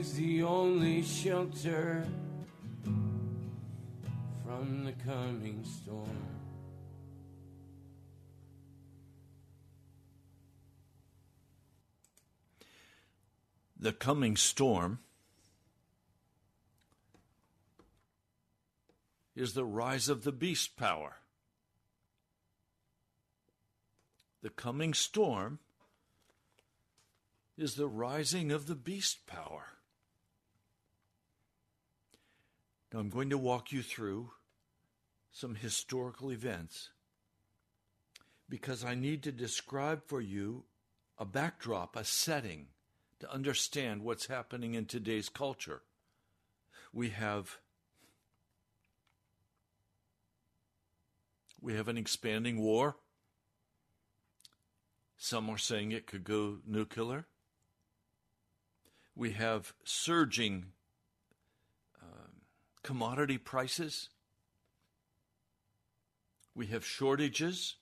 He's the only shelter from the coming storm. The coming storm is the rise of the beast power. The coming storm is the rising of the beast power. Now, I'm going to walk you through some historical events because I need to describe for you a backdrop, a setting to understand what's happening in today's culture. We have we have an expanding war. Some are saying it could go nuclear. We have surging commodity prices. We have shortages.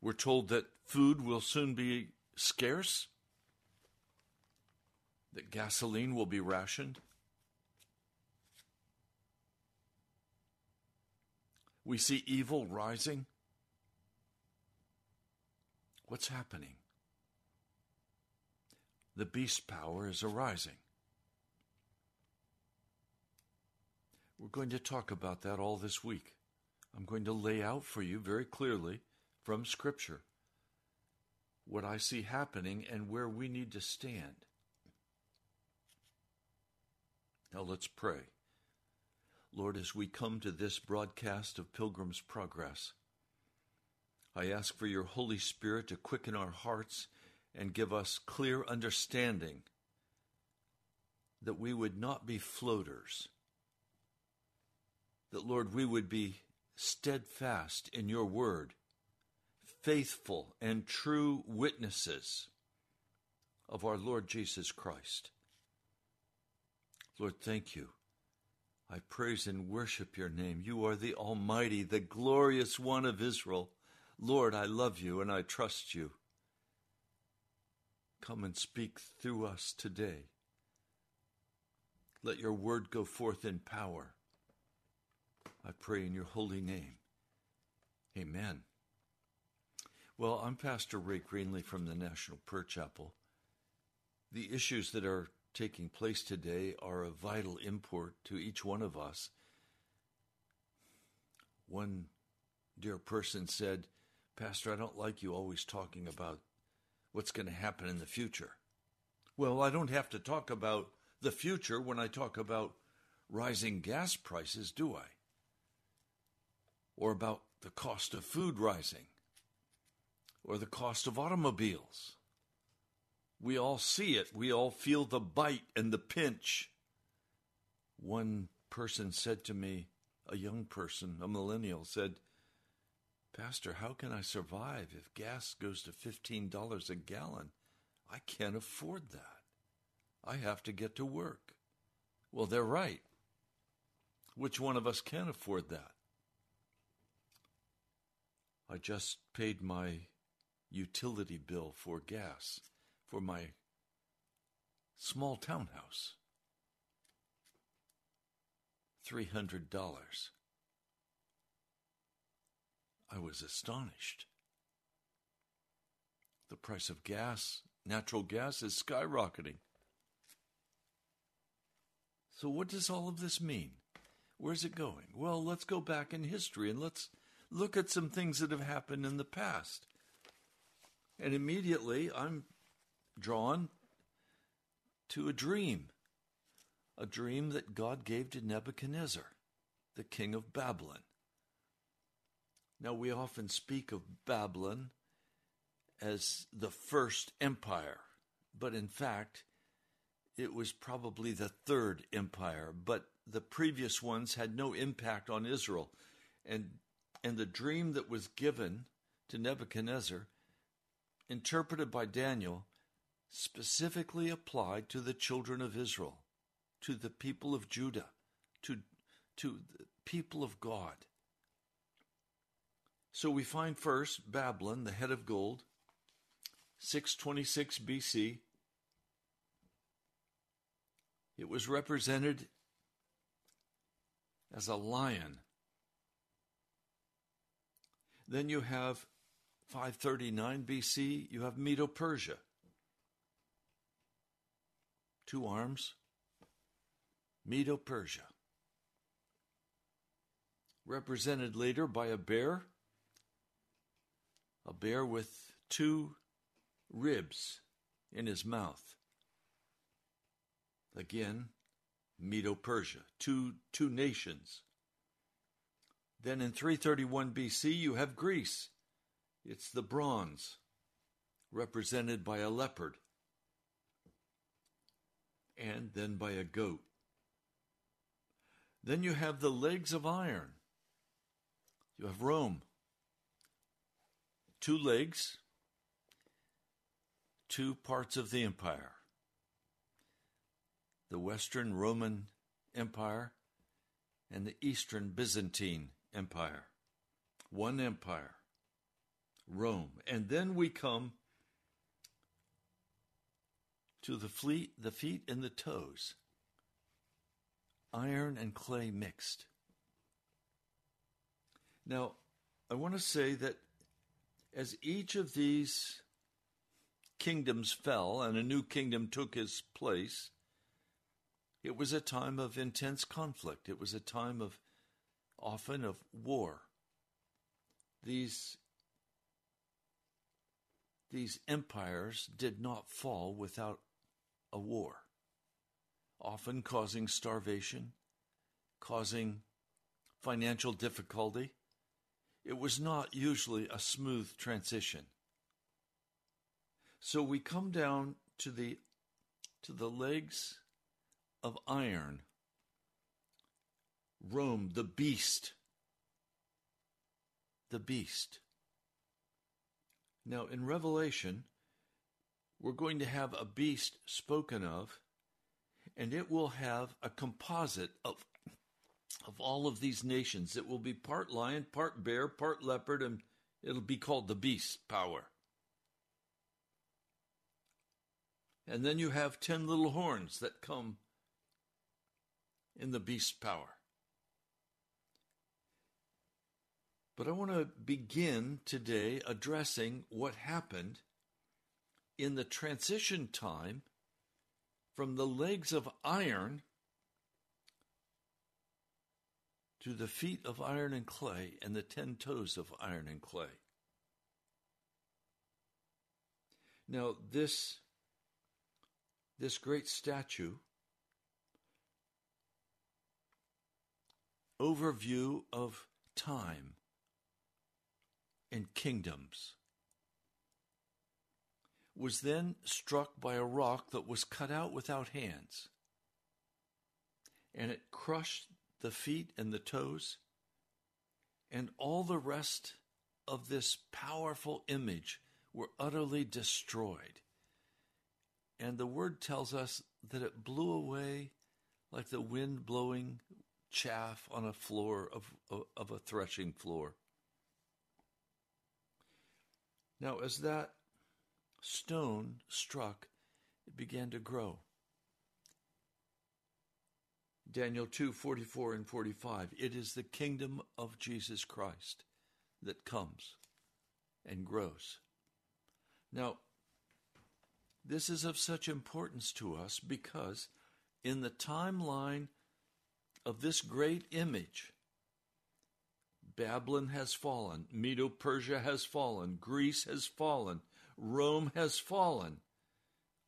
We're told that food will soon be scarce, that gasoline will be rationed. We see evil rising. What's happening? The beast power is arising. We're going to talk about that all this week. I'm going to lay out for you very clearly from Scripture what I see happening and where we need to stand. Now let's pray. Lord, as we come to this broadcast of Pilgrim's Progress, I ask for your Holy Spirit to quicken our hearts and give us clear understanding that we would not be floaters, that, Lord, we would be steadfast in your word faithful and true witnesses of our Lord Jesus Christ. Lord, thank you. I praise and worship your name. You are the Almighty, the glorious one of Israel. Lord, I love you and I trust you. Come and speak through us today. Let your word go forth in power. I pray in your holy name. Amen. Well, I'm Pastor Ray Greenley from the National Prayer Chapel. The issues that are taking place today are of vital import to each one of us. One dear person said, Pastor, I don't like you always talking about what's going to happen in the future. Well, I don't have to talk about the future when I talk about rising gas prices, do I? Or about the cost of food rising or the cost of automobiles. We all see it. We all feel the bite and the pinch. One person said to me, a young person, a millennial, said, Pastor, how can I survive if gas goes to $15 a gallon? I can't afford that. I have to get to work. Well, they're right. Which one of us can afford that? I just paid my utility bill for gas for my small townhouse. $300. I was astonished. The price of gas, natural gas, is skyrocketing. So, what does all of this mean? Where's it going? Well, let's go back in history and let's look at some things that have happened in the past. And immediately I'm drawn to a dream, a dream that God gave to Nebuchadnezzar, the king of Babylon. Now, we often speak of Babylon as the first empire, but in fact, it was probably the third empire, but the previous ones had no impact on Israel. And and the dream that was given to Nebuchadnezzar, interpreted by Daniel, specifically applied to the children of Israel, to the people of Judah, to, to the people of God. So we find first Babylon, the head of gold, 626 BC. It was represented as a lion. Then you have 539 BC, you have Medo Persia. Two arms, Medo Persia. Represented later by a bear, a bear with two ribs in his mouth. Again, Medo Persia, two, two nations. Then in 331 BC, you have Greece. It's the bronze, represented by a leopard, and then by a goat. Then you have the legs of iron. You have Rome. Two legs, two parts of the empire the Western Roman Empire and the Eastern Byzantine Empire. One empire, Rome. And then we come to the fleet, the feet and the toes. Iron and clay mixed. Now, I want to say that as each of these kingdoms fell and a new kingdom took its place, it was a time of intense conflict. It was a time of often of war. These these empires did not fall without a war, often causing starvation, causing financial difficulty. It was not usually a smooth transition. So we come down to the to the legs of iron. Rome, the beast. The beast. Now, in Revelation, we're going to have a beast spoken of, and it will have a composite of, of all of these nations. It will be part lion, part bear, part leopard, and it'll be called the beast power. And then you have ten little horns that come in the beast power. But I want to begin today addressing what happened in the transition time from the legs of iron to the feet of iron and clay and the ten toes of iron and clay. Now, this, this great statue overview of time and kingdoms was then struck by a rock that was cut out without hands, and it crushed the feet and the toes, and all the rest of this powerful image were utterly destroyed. And the word tells us that it blew away like the wind blowing chaff on a floor of, of, a threshing floor. Now, as that stone struck, it began to grow. Daniel 2 44 and 45. It is the kingdom of Jesus Christ that comes and grows. Now, this is of such importance to us because in the timeline of this great image. Babylon has fallen, Medo Persia has fallen, Greece has fallen, Rome has fallen.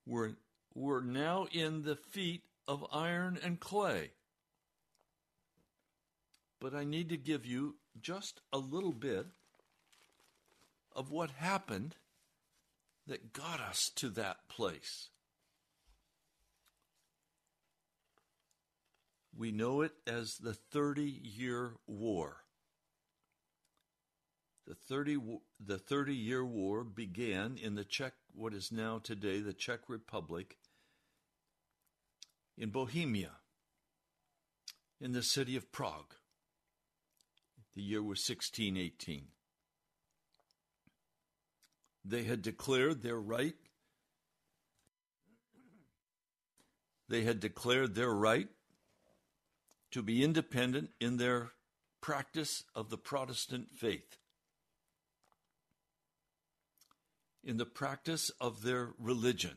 We're, we're now in the feet of iron and clay. But I need to give you just a little bit of what happened that got us to that place. We know it as the 30 year war. The 30, the 30 year war began in the Czech, what is now today the Czech Republic, in Bohemia, in the city of Prague. The year was 1618. They had declared their right. They had declared their right to be independent in their practice of the Protestant faith, in the practice of their religion.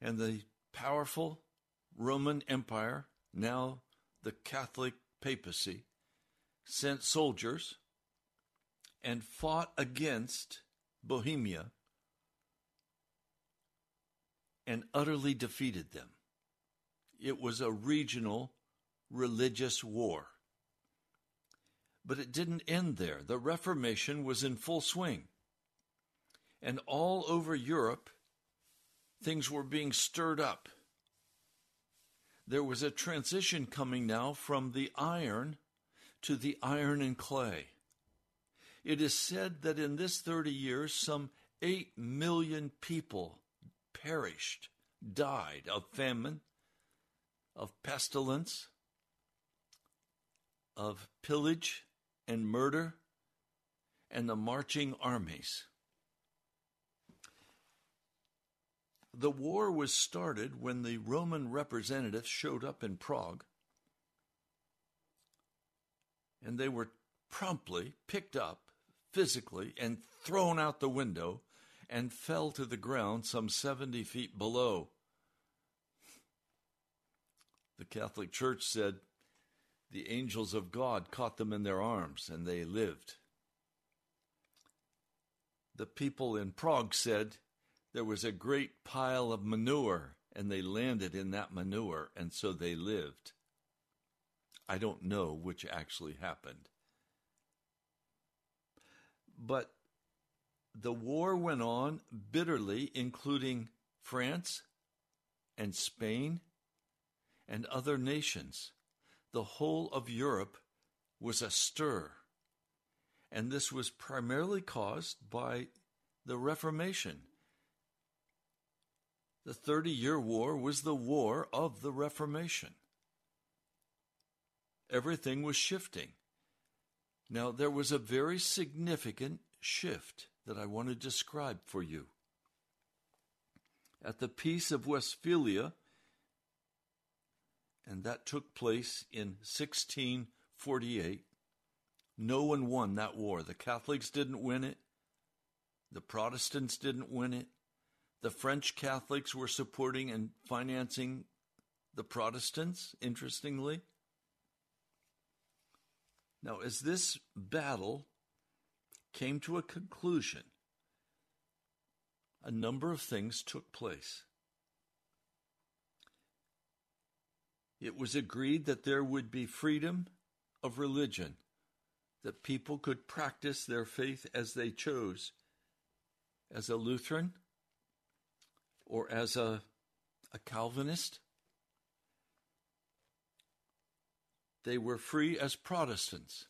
And the powerful Roman Empire, now the Catholic papacy, sent soldiers and fought against Bohemia and utterly defeated them. It was a regional religious war. But it didn't end there. The Reformation was in full swing. And all over Europe, things were being stirred up. There was a transition coming now from the iron to the iron and clay. It is said that in this 30 years, some 8 million people perished, died of famine, of pestilence, of pillage and murder, and the marching armies. The war was started when the Roman representatives showed up in Prague, and they were promptly picked up physically and thrown out the window and fell to the ground some 70 feet below. The Catholic Church said the angels of God caught them in their arms and they lived. The people in Prague said there was a great pile of manure and they landed in that manure and so they lived. I don't know which actually happened. But the war went on bitterly, including France and Spain and other nations. The whole of Europe was astir. And this was primarily caused by the Reformation. The Thirty Year War was the war of the Reformation. Everything was shifting. Now, there was a very significant shift that I want to describe for you. At the Peace of Westphalia, and that took place in 1648, no one won that war. The Catholics didn't win it, the Protestants didn't win it. The French Catholics were supporting and financing the Protestants, interestingly. Now, as this battle came to a conclusion, a number of things took place. It was agreed that there would be freedom of religion, that people could practice their faith as they chose, as a Lutheran or as a, a Calvinist They were free as Protestants.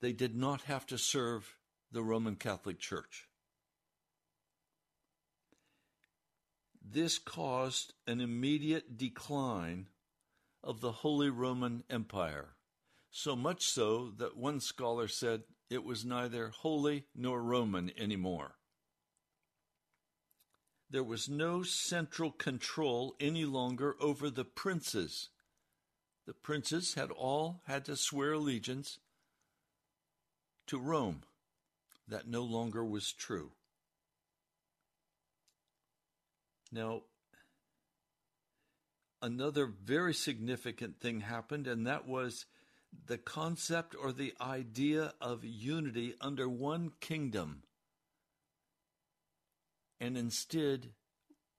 They did not have to serve the Roman Catholic Church. This caused an immediate decline of the Holy Roman Empire, so much so that one scholar said it was neither holy nor Roman anymore there was no central control any longer over the princes. The princes had all had to swear allegiance to Rome. That no longer was true. Now, another very significant thing happened, and that was the concept or the idea of unity under one kingdom and instead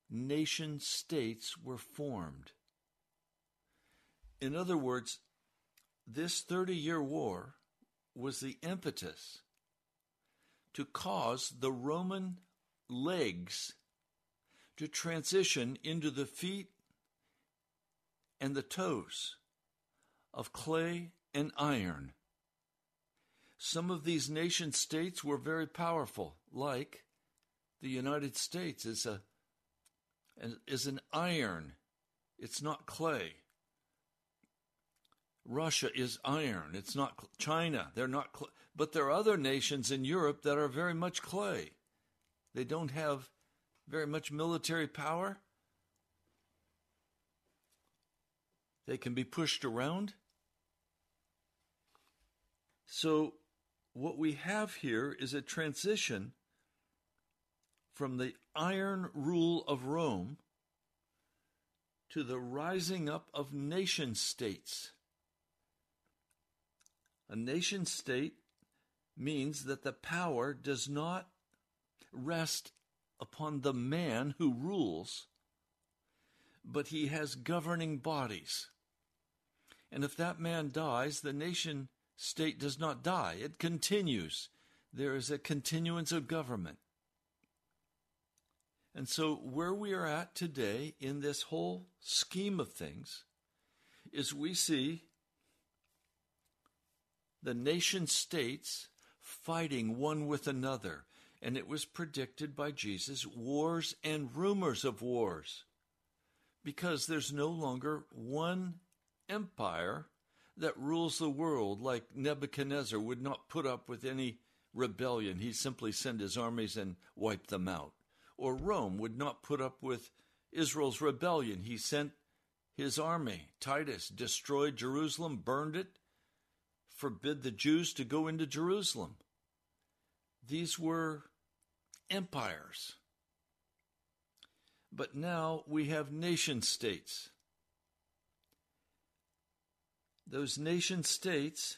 nation states were formed. In other words, this 30 year war was the impetus to cause the Roman legs to transition into the feet and the toes of clay and iron. Some of these nation states were very powerful, like the United States is a is an iron. It's not clay. Russia is iron. It's not China. They're not, cl- but there are other nations in Europe that are very much clay. They don't have very much military power. They can be pushed around. So, what we have here is a transition from the iron rule of Rome to the rising up of nation states. A nation state means that the power does not rest upon the man who rules, but he has governing bodies. And if that man dies, the nation state does not die, it continues. There is a continuance of government. And so, where we are at today in this whole scheme of things is we see the nation states fighting one with another. And it was predicted by Jesus wars and rumors of wars. Because there's no longer one empire that rules the world like Nebuchadnezzar would not put up with any rebellion. He'd simply send his armies and wipe them out or Rome would not put up with Israel's rebellion. He sent his army. Titus destroyed Jerusalem, burned it, forbid the Jews to go into Jerusalem. These were empires. But now we have nation states. Those nation states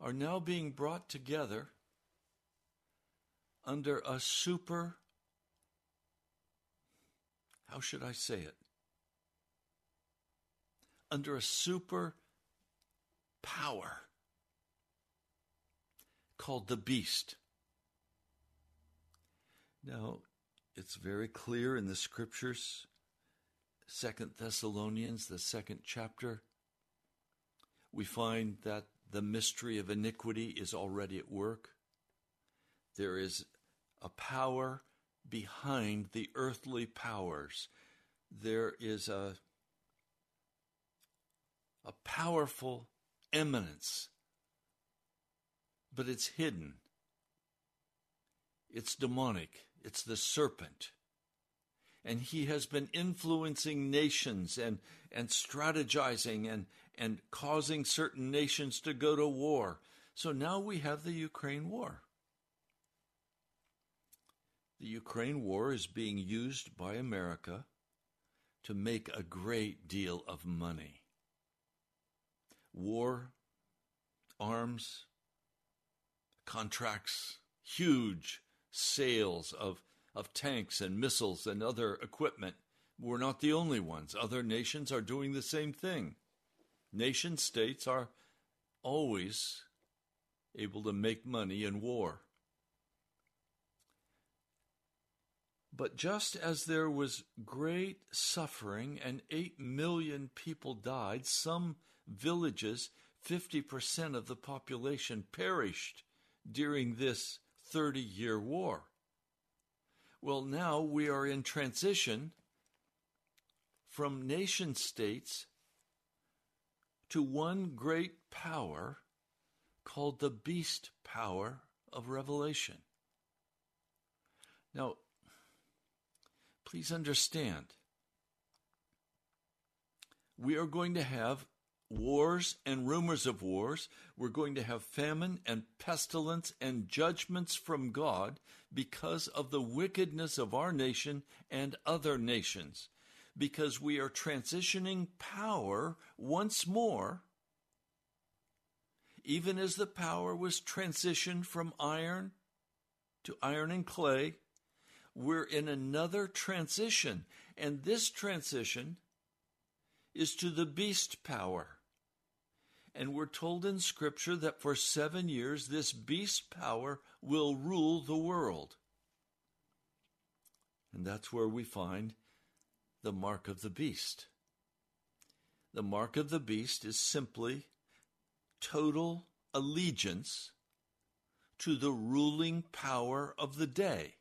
are now being brought together under a super, how should I say it? Under a super power called the beast. Now, it's very clear in the scriptures, Second Thessalonians, the second chapter, we find that the mystery of iniquity is already at work. There is a power behind the earthly powers. There is a, a powerful eminence, but it's hidden. It's demonic. It's the serpent. And he has been influencing nations and, and strategizing and, and causing certain nations to go to war. So now we have the Ukraine war. The Ukraine war is being used by America to make a great deal of money. War, arms, contracts, huge sales of, of tanks and missiles and other equipment. We're not the only ones. Other nations are doing the same thing. Nation states are always able to make money in war. But just as there was great suffering and 8 million people died, some villages, 50% of the population perished during this 30 year war. Well, now we are in transition from nation states to one great power called the beast power of Revelation. Now, Please understand. We are going to have wars and rumors of wars. We're going to have famine and pestilence and judgments from God because of the wickedness of our nation and other nations. Because we are transitioning power once more, even as the power was transitioned from iron to iron and clay we're in another transition. And this transition is to the beast power. And we're told in Scripture that for seven years this beast power will rule the world. And that's where we find the mark of the beast. The mark of the beast is simply total allegiance to the ruling power of the day.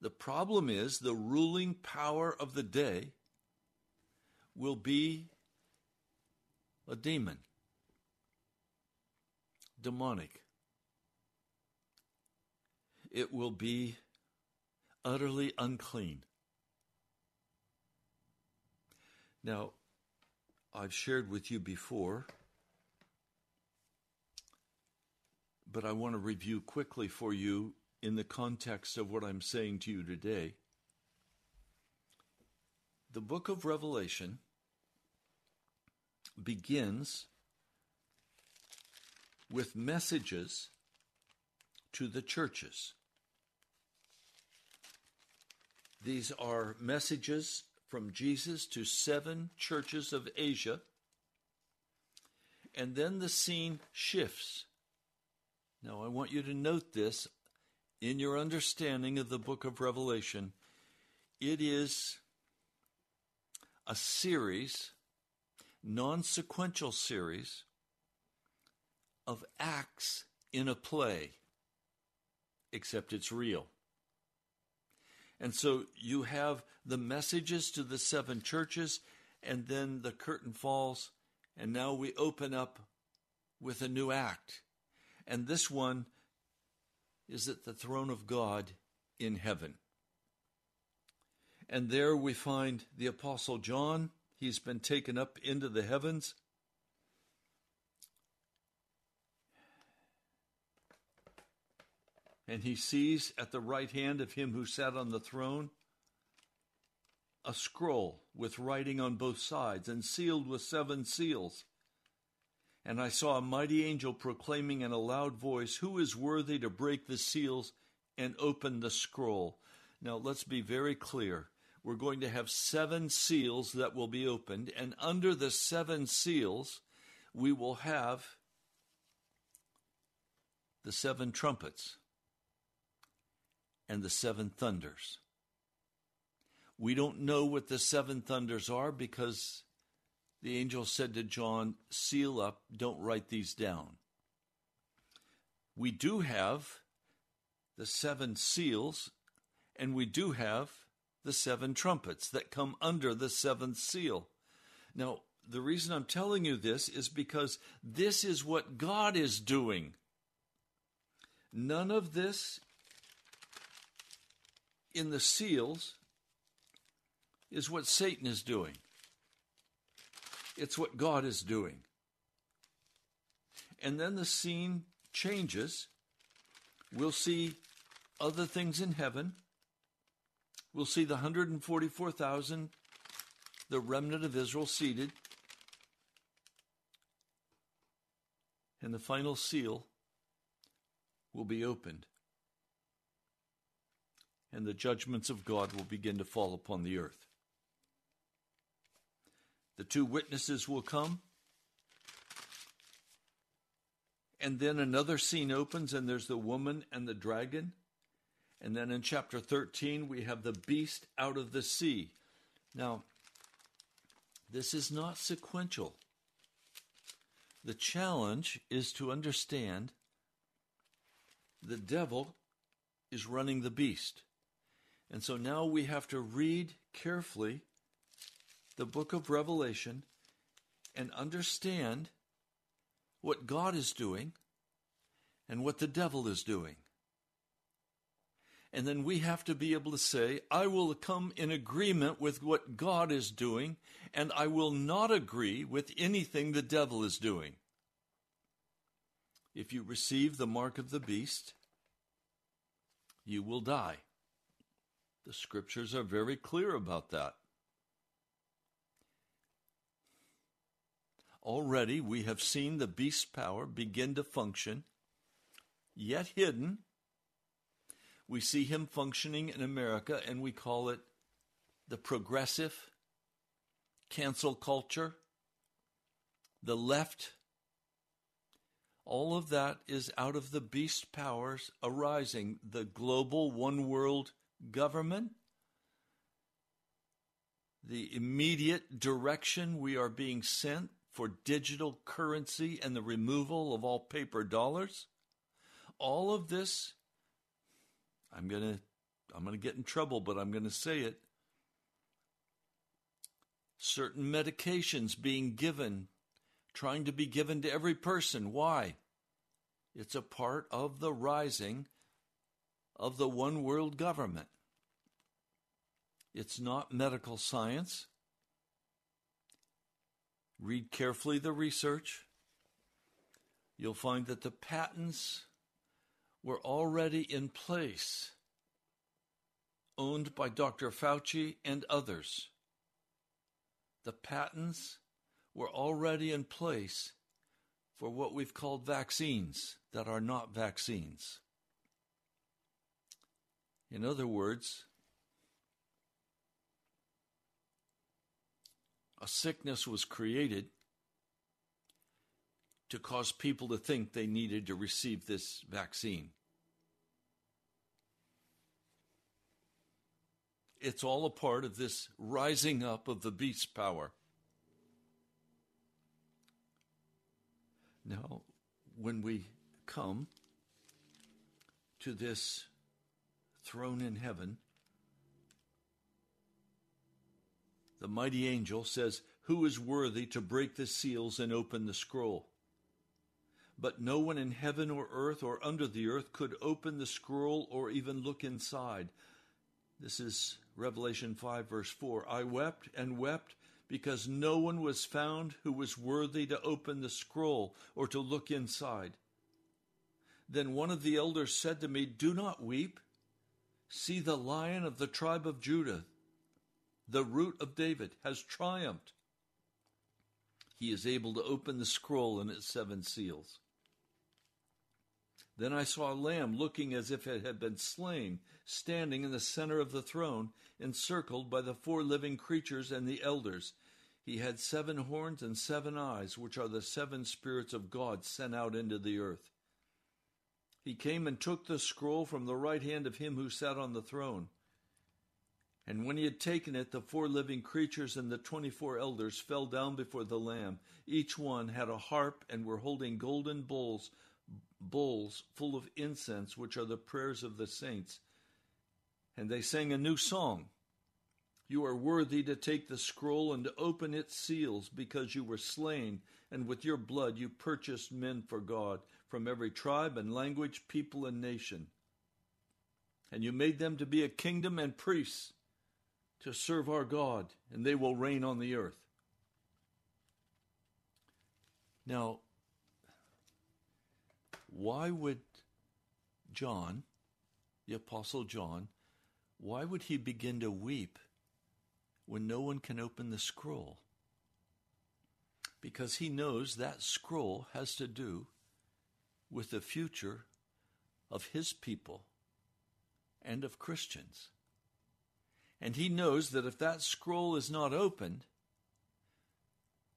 The problem is the ruling power of the day will be a demon, demonic. It will be utterly unclean. Now, I've shared with you before, but I want to review quickly for you in the context of what I'm saying to you today. The book of Revelation begins with messages to the churches. These are messages from Jesus to seven churches of Asia. And then the scene shifts. Now, I want you to note this in your understanding of the book of Revelation. It is a series, non sequential series, of acts in a play, except it's real. And so you have the messages to the seven churches, and then the curtain falls, and now we open up with a new act. And this one is at the throne of God in heaven. And there we find the Apostle John. He's been taken up into the heavens. And he sees at the right hand of him who sat on the throne a scroll with writing on both sides and sealed with seven seals. And I saw a mighty angel proclaiming in a loud voice, Who is worthy to break the seals and open the scroll? Now let's be very clear we're going to have seven seals that will be opened, and under the seven seals, we will have the seven trumpets and the seven thunders. We don't know what the seven thunders are because the angel said to John, Seal up, don't write these down. We do have the seven seals, and we do have the seven trumpets that come under the seventh seal. Now, the reason I'm telling you this is because this is what God is doing. None of this in the seals is what Satan is doing. It's what God is doing. And then the scene changes. We'll see other things in heaven. We'll see the 144,000, the remnant of Israel seated. And the final seal will be opened. And the judgments of God will begin to fall upon the earth. The two witnesses will come. And then another scene opens, and there's the woman and the dragon. And then in chapter 13, we have the beast out of the sea. Now, this is not sequential. The challenge is to understand the devil is running the beast. And so now we have to read carefully the book of Revelation and understand what God is doing and what the devil is doing. And then we have to be able to say, I will come in agreement with what God is doing, and I will not agree with anything the devil is doing. If you receive the mark of the beast, you will die. The scriptures are very clear about that. Already we have seen the beast's power begin to function, yet hidden we see him functioning in America, and we call it the progressive cancel culture, the left. All of that is out of the beast powers arising, the global one world government, the immediate direction we are being sent for digital currency and the removal of all paper dollars. All of this, I'm going to I'm going to get in trouble, but I'm going to say it. Certain medications being given, trying to be given to every person. Why? It's a part of the rising of the one world government. It's not medical science. Read carefully the research. You'll find that the patents were already in place, owned by Dr. Fauci and others. The patents were already in place for what we've called vaccines that are not vaccines. In other words, a sickness was created to cause people to think they needed to receive this vaccine. It's all a part of this rising up of the beast power. Now, when we come to this throne in heaven, the mighty angel says, Who is worthy to break the seals and open the scroll? But no one in heaven or earth or under the earth could open the scroll or even look inside. This is Revelation 5, verse 4. I wept and wept because no one was found who was worthy to open the scroll or to look inside. Then one of the elders said to me, Do not weep. See, the lion of the tribe of Judah, the root of David, has triumphed. He is able to open the scroll and its seven seals. Then I saw a lamb looking as if it had been slain, standing in the center of the throne, encircled by the four living creatures and the elders. He had seven horns and seven eyes, which are the seven spirits of God sent out into the earth. He came and took the scroll from the right hand of him who sat on the throne. And when he had taken it, the four living creatures and the twenty four elders fell down before the Lamb. Each one had a harp and were holding golden bowls, bowls full of incense, which are the prayers of the saints. And they sang a new song. You are worthy to take the scroll and to open its seals, because you were slain, and with your blood you purchased men for God from every tribe and language, people and nation. And you made them to be a kingdom and priests to serve our God, and they will reign on the earth. Now, why would John, the Apostle John, why would he begin to weep when no one can open the scroll? Because he knows that scroll has to do with the future of his people and of Christians. And he knows that if that scroll is not opened,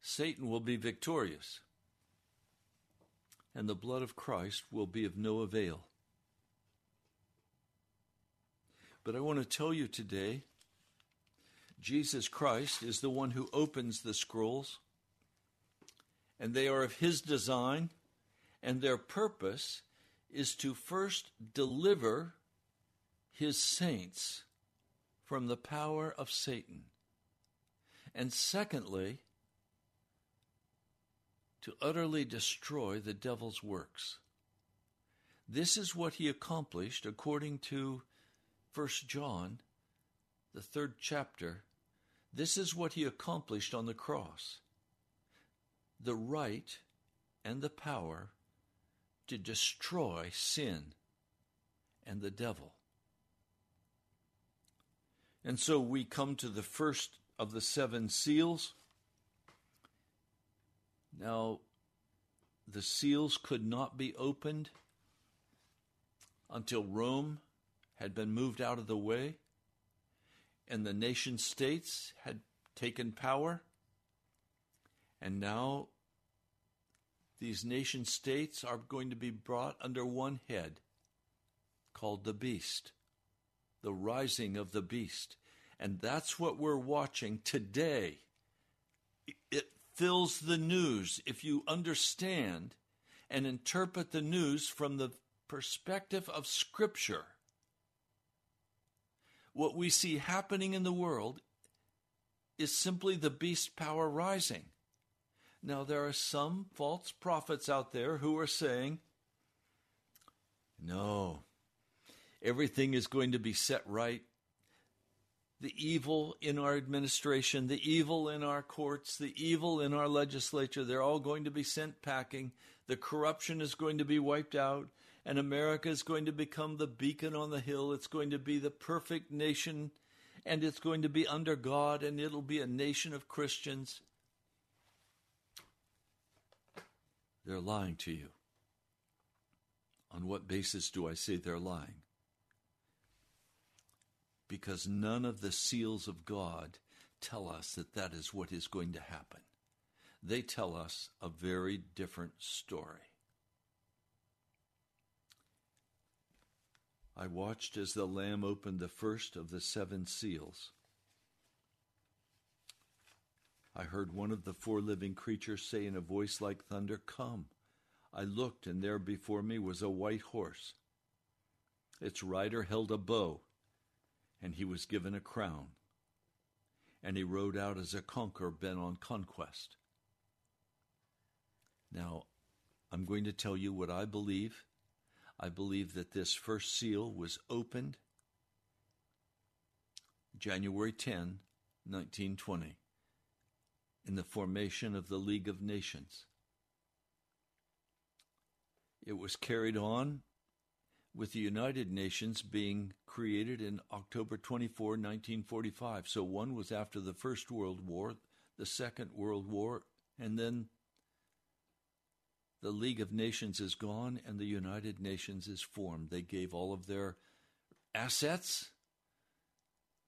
Satan will be victorious, and the blood of Christ will be of no avail. But I want to tell you today Jesus Christ is the one who opens the scrolls, and they are of his design, and their purpose is to first deliver his saints from the power of Satan, and secondly, to utterly destroy the devil's works. This is what he accomplished according to 1 John, the third chapter. This is what he accomplished on the cross the right and the power to destroy sin and the devil. And so we come to the first of the seven seals. Now, the seals could not be opened until Rome had been moved out of the way and the nation states had taken power. And now these nation states are going to be brought under one head called the beast, the rising of the beast. And that's what we're watching today. It fills the news. If you understand and interpret the news from the perspective of Scripture, what we see happening in the world is simply the beast power rising. Now, there are some false prophets out there who are saying, no, everything is going to be set right. The evil in our administration, the evil in our courts, the evil in our legislature, they're all going to be sent packing. The corruption is going to be wiped out, and America is going to become the beacon on the hill. It's going to be the perfect nation, and it's going to be under God, and it'll be a nation of Christians. They're lying to you. On what basis do I say they're lying? Because none of the seals of God tell us that that is what is going to happen. They tell us a very different story. I watched as the Lamb opened the first of the seven seals. I heard one of the four living creatures say in a voice like thunder, Come. I looked, and there before me was a white horse. Its rider held a bow, and he was given a crown. And he rode out as a conqueror bent on conquest. Now, I'm going to tell you what I believe. I believe that this first seal was opened January 10, 1920 in the formation of the League of Nations. It was carried on with the United Nations being created in October 24, 1945. So one was after the First World War, the Second World War, and then the League of Nations is gone and the United Nations is formed. They gave all of their assets,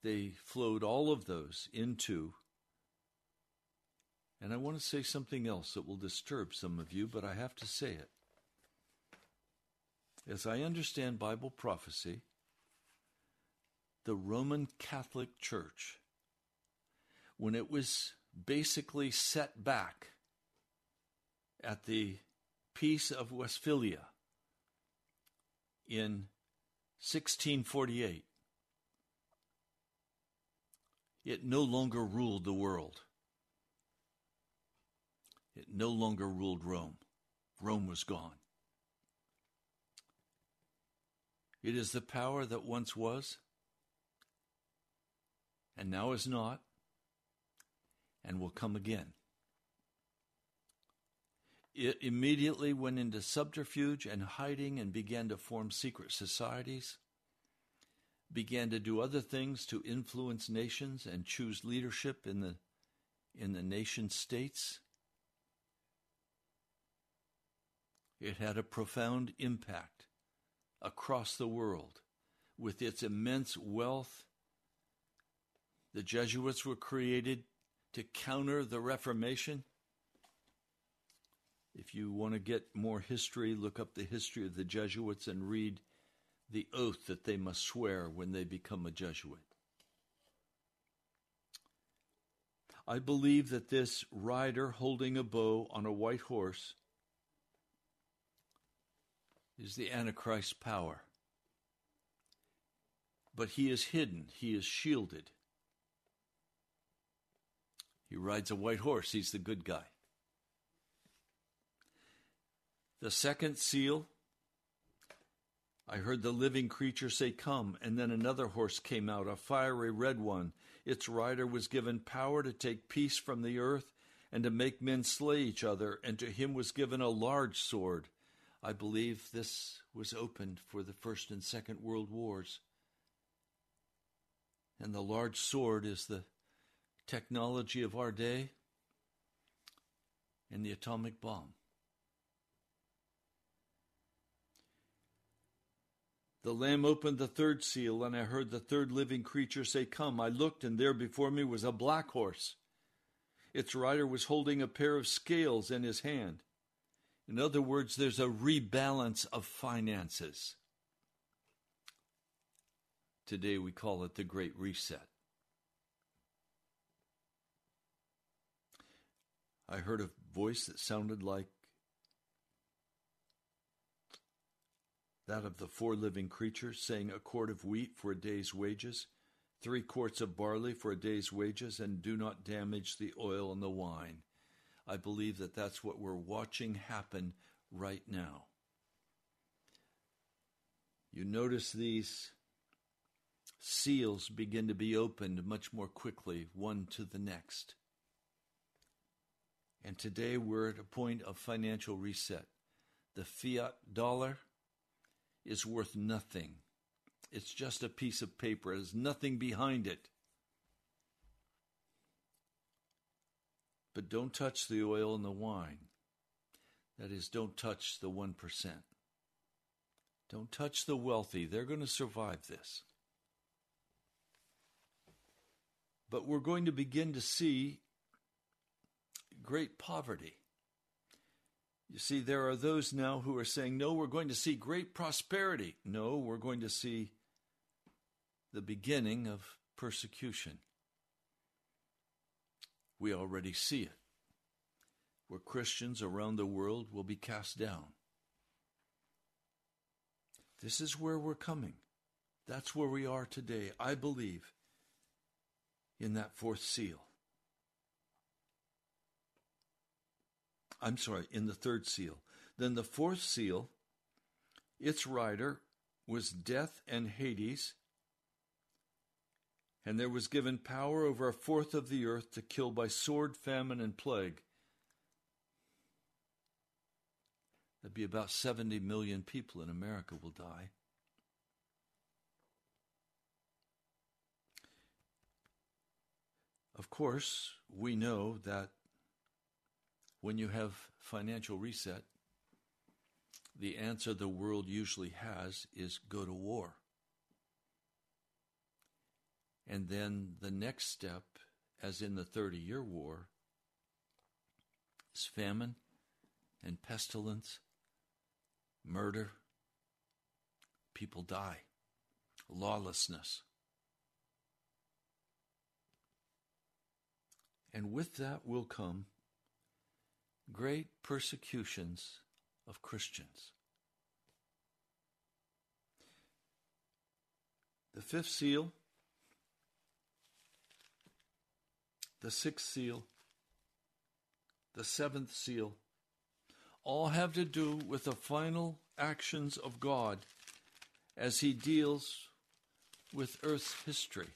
they flowed all of those into and I want to say something else that will disturb some of you, but I have to say it. As I understand Bible prophecy, the Roman Catholic Church, when it was basically set back at the Peace of Westphalia in 1648, it no longer ruled the world. It no longer ruled Rome. Rome was gone. It is the power that once was, and now is not, and will come again. It immediately went into subterfuge and hiding and began to form secret societies, began to do other things to influence nations and choose leadership in the, in the nation states. It had a profound impact across the world with its immense wealth. The Jesuits were created to counter the Reformation. If you want to get more history, look up the history of the Jesuits and read the oath that they must swear when they become a Jesuit. I believe that this rider holding a bow on a white horse is the Antichrist power. But he is hidden, he is shielded. He rides a white horse, he's the good guy. The second seal, I heard the living creature say, Come, and then another horse came out, a fiery red one. Its rider was given power to take peace from the earth and to make men slay each other, and to him was given a large sword I believe this was opened for the First and Second World Wars. And the large sword is the technology of our day and the atomic bomb. The Lamb opened the third seal, and I heard the third living creature say, Come. I looked, and there before me was a black horse. Its rider was holding a pair of scales in his hand. In other words, there's a rebalance of finances. Today we call it the Great Reset. I heard a voice that sounded like that of the four living creatures, saying, A quart of wheat for a day's wages, three quarts of barley for a day's wages, and do not damage the oil and the wine. I believe that that's what we're watching happen right now. You notice these seals begin to be opened much more quickly, one to the next. And today we're at a point of financial reset. The fiat dollar is worth nothing. It's just a piece of paper, there's nothing behind it. But don't touch the oil and the wine. That is, don't touch the 1%. Don't touch the wealthy. They're going to survive this. But we're going to begin to see great poverty. You see, there are those now who are saying, no, we're going to see great prosperity. No, we're going to see the beginning of persecution. We already see it, where Christians around the world will be cast down. This is where we're coming. That's where we are today, I believe, in that fourth seal. I'm sorry, in the third seal. Then the fourth seal, its rider was death and Hades, and there was given power over a fourth of the earth to kill by sword, famine, and plague. That'd be about 70 million people in America will die. Of course, we know that when you have financial reset, the answer the world usually has is go to war. And then the next step, as in the Thirty Year War, is famine and pestilence, murder. People die, lawlessness. And with that will come great persecutions of Christians. The fifth seal, the sixth seal, the seventh seal, all have to do with the final actions of God as He deals with Earth's history.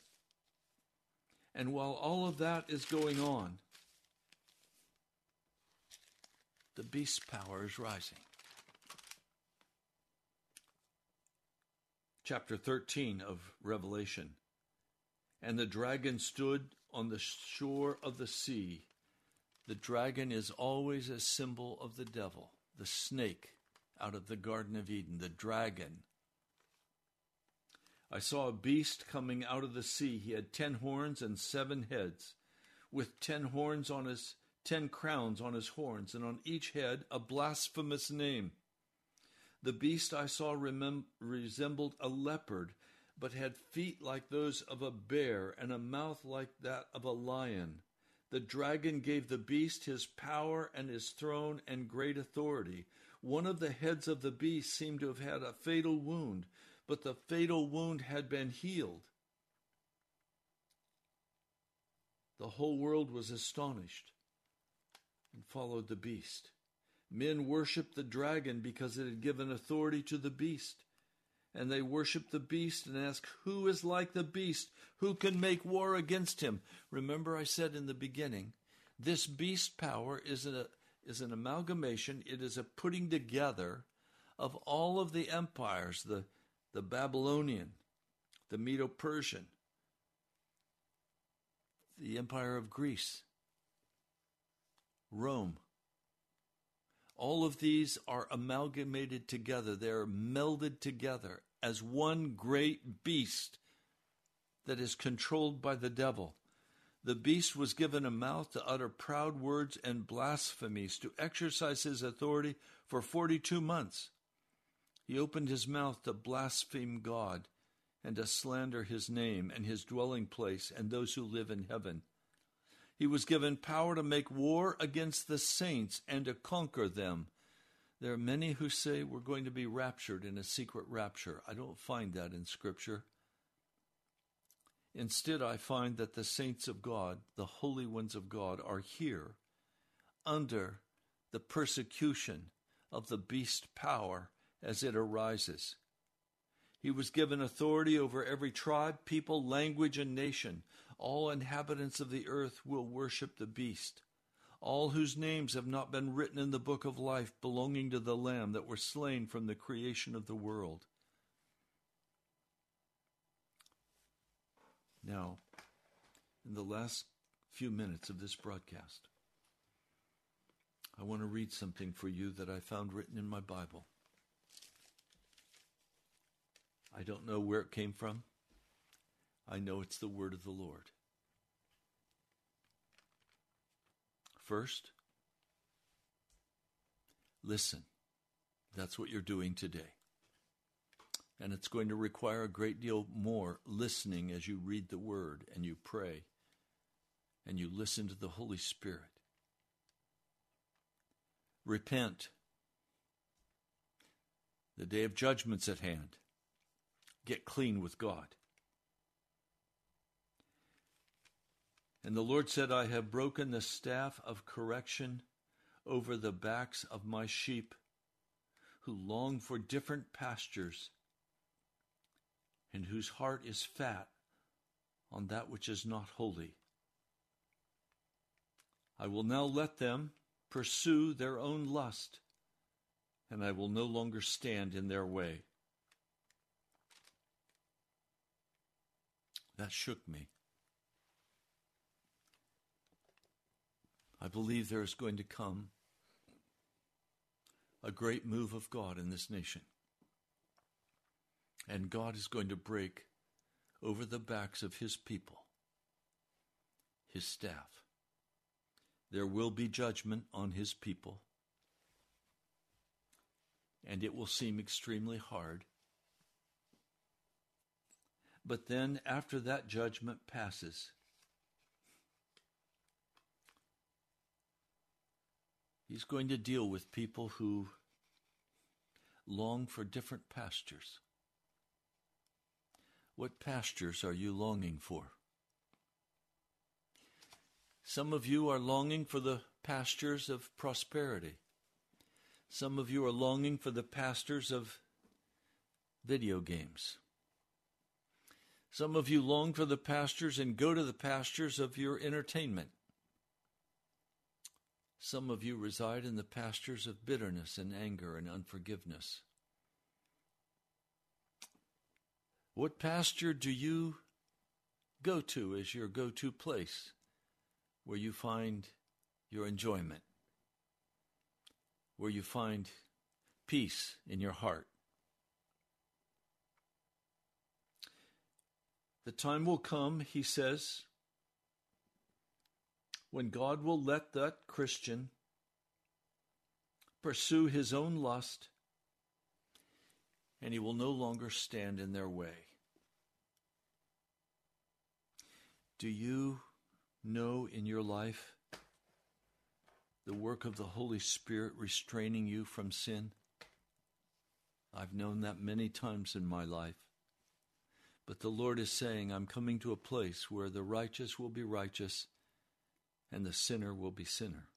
And while all of that is going on, the beast power is rising. Chapter 13 of Revelation. And the dragon stood on the shore of the sea. The dragon is always a symbol of the devil, the snake out of the Garden of Eden, the dragon. I saw a beast coming out of the sea. He had ten horns and seven heads, with ten horns on his ten crowns on his horns, and on each head a blasphemous name. The beast I saw remem- resembled a leopard, but had feet like those of a bear, and a mouth like that of a lion. The dragon gave the beast his power and his throne and great authority. One of the heads of the beast seemed to have had a fatal wound, but the fatal wound had been healed. The whole world was astonished and followed the beast. Men worshiped the dragon because it had given authority to the beast. And they worship the beast and ask, Who is like the beast? Who can make war against him? Remember, I said in the beginning, this beast power is, a, is an amalgamation, it is a putting together of all of the empires the, the Babylonian, the Medo Persian, the Empire of Greece, Rome. All of these are amalgamated together, they're melded together as one great beast that is controlled by the devil. The beast was given a mouth to utter proud words and blasphemies, to exercise his authority for 42 months. He opened his mouth to blaspheme God and to slander his name and his dwelling place and those who live in heaven. He was given power to make war against the saints and to conquer them. There are many who say we're going to be raptured in a secret rapture. I don't find that in Scripture. Instead, I find that the saints of God, the holy ones of God, are here under the persecution of the beast power as it arises. He was given authority over every tribe, people, language, and nation. All inhabitants of the earth will worship the beast. All whose names have not been written in the book of life belonging to the Lamb that were slain from the creation of the world. Now, in the last few minutes of this broadcast, I want to read something for you that I found written in my Bible. I don't know where it came from. I know it's the word of the Lord. First, listen. That's what you're doing today. And it's going to require a great deal more listening as you read the word and you pray and you listen to the Holy Spirit. Repent. The day of judgment's at hand. Get clean with God. And the Lord said, I have broken the staff of correction over the backs of my sheep who long for different pastures and whose heart is fat on that which is not holy. I will now let them pursue their own lust, and I will no longer stand in their way. That shook me. I believe there is going to come a great move of God in this nation. And God is going to break over the backs of his people, his staff. There will be judgment on his people, and it will seem extremely hard. But then, after that judgment passes, he's going to deal with people who long for different pastures. What pastures are you longing for? Some of you are longing for the pastures of prosperity. Some of you are longing for the pastures of video games. Some of you long for the pastures and go to the pastures of your entertainment. Some of you reside in the pastures of bitterness and anger and unforgiveness. What pasture do you go to as your go to place? where you find your enjoyment, where you find peace in your heart. The time will come, he says, when God will let that Christian pursue his own lust and he will no longer stand in their way. Do you know in your life the work of the Holy Spirit restraining you from sin? I've known that many times in my life. But the Lord is saying, I'm coming to a place where the righteous will be righteous and the sinner will be sinner.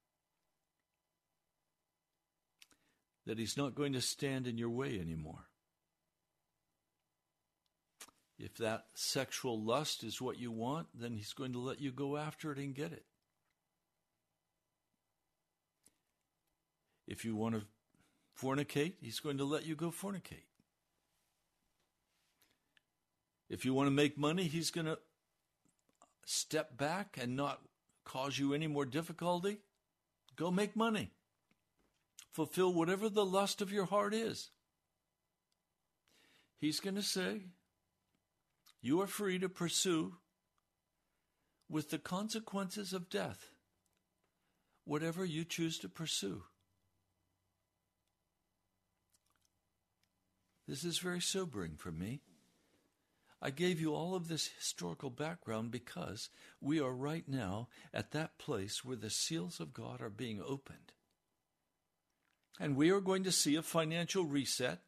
That He's not going to stand in your way anymore. If that sexual lust is what you want, then He's going to let you go after it and get it. If you want to fornicate, He's going to let you go fornicate. If you want to make money, He's going to step back and not cause you any more difficulty. Go make money. Fulfill whatever the lust of your heart is. He's going to say, you are free to pursue with the consequences of death whatever you choose to pursue. This is very sobering for me. I gave you all of this historical background because we are right now at that place where the seals of God are being opened. And we are going to see a financial reset.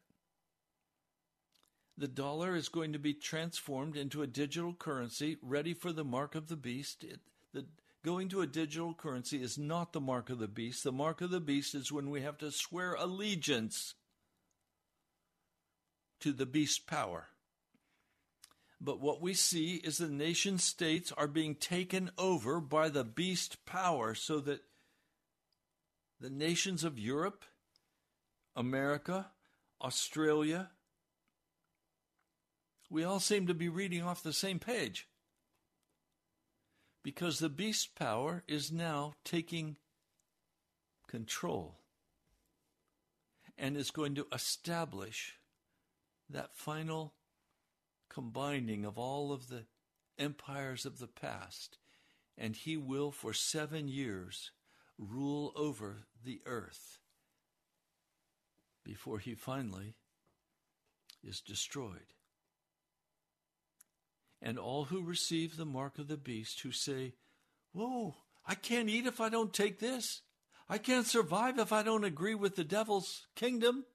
The dollar is going to be transformed into a digital currency ready for the mark of the beast. It, the, going to a digital currency is not the mark of the beast. The mark of the beast is when we have to swear allegiance to the beast power. But what we see is the nation states are being taken over by the beast power so that the nations of Europe, America, Australia, we all seem to be reading off the same page. Because the beast power is now taking control and is going to establish that final combining of all of the empires of the past, and he will for seven years rule over the earth before he finally is destroyed. And all who receive the mark of the beast, who say, Whoa, I can't eat if I don't take this. I can't survive if I don't agree with the devil's kingdom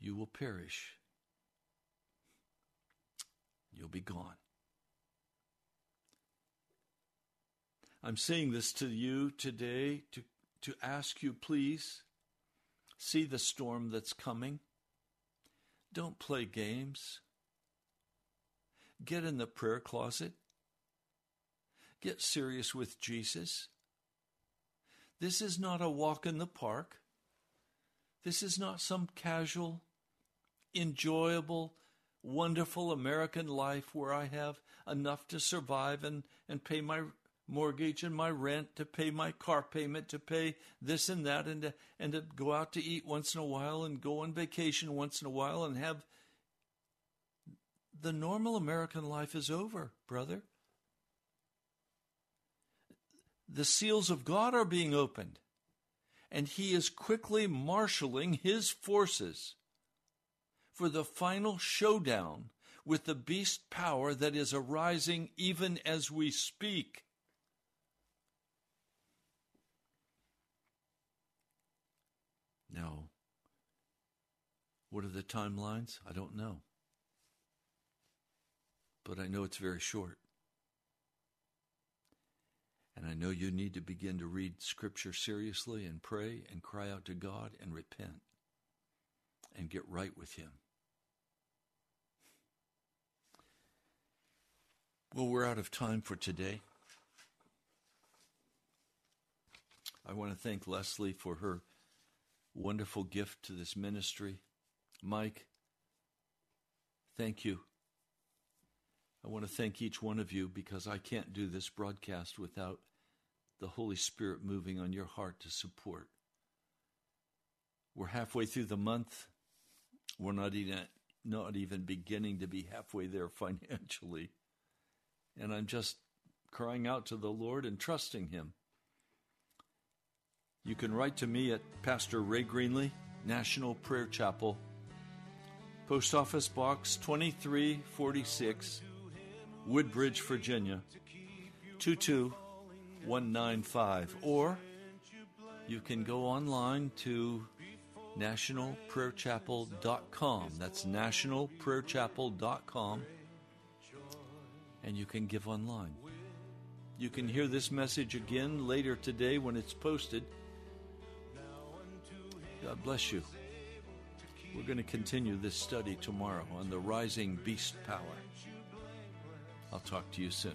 you will perish. You'll be gone. I'm saying this to you today to, to ask you, please, see the storm that's coming. Don't play games. Get in the prayer closet. Get serious with Jesus. This is not a walk in the park. This is not some casual enjoyable, wonderful American life where I have enough to survive and, and pay my mortgage and my rent, to pay my car payment, to pay this and that, and to, and to go out to eat once in a while and go on vacation once in a while and have. The normal American life is over, brother. The seals of God are being opened, and He is quickly marshaling His forces for the final showdown with the beast power that is arising even as we speak. Now, what are the timelines? I don't know. But I know it's very short. And I know you need to begin to read Scripture seriously and pray and cry out to God and repent and get right with Him. Well, we're out of time for today. I want to thank Leslie for her wonderful gift to this ministry. Mike, thank you. I want to thank each one of you because I can't do this broadcast without the Holy Spirit moving on your heart to support. We're halfway through the month. We're not even not even beginning to be halfway there financially. And I'm just crying out to the Lord and trusting Him. You can write to me at Pastor Ray Greenley, National Prayer Chapel, Post Office Box 2346, Woodbridge, Virginia 22195. Or you can go online to nationalprayerchapel.com. That's nationalprayerchapel.com and you can give online. You can hear this message again later today when it's posted. God bless you. We're going to continue this study tomorrow on the rising beast power. I'll talk to you soon.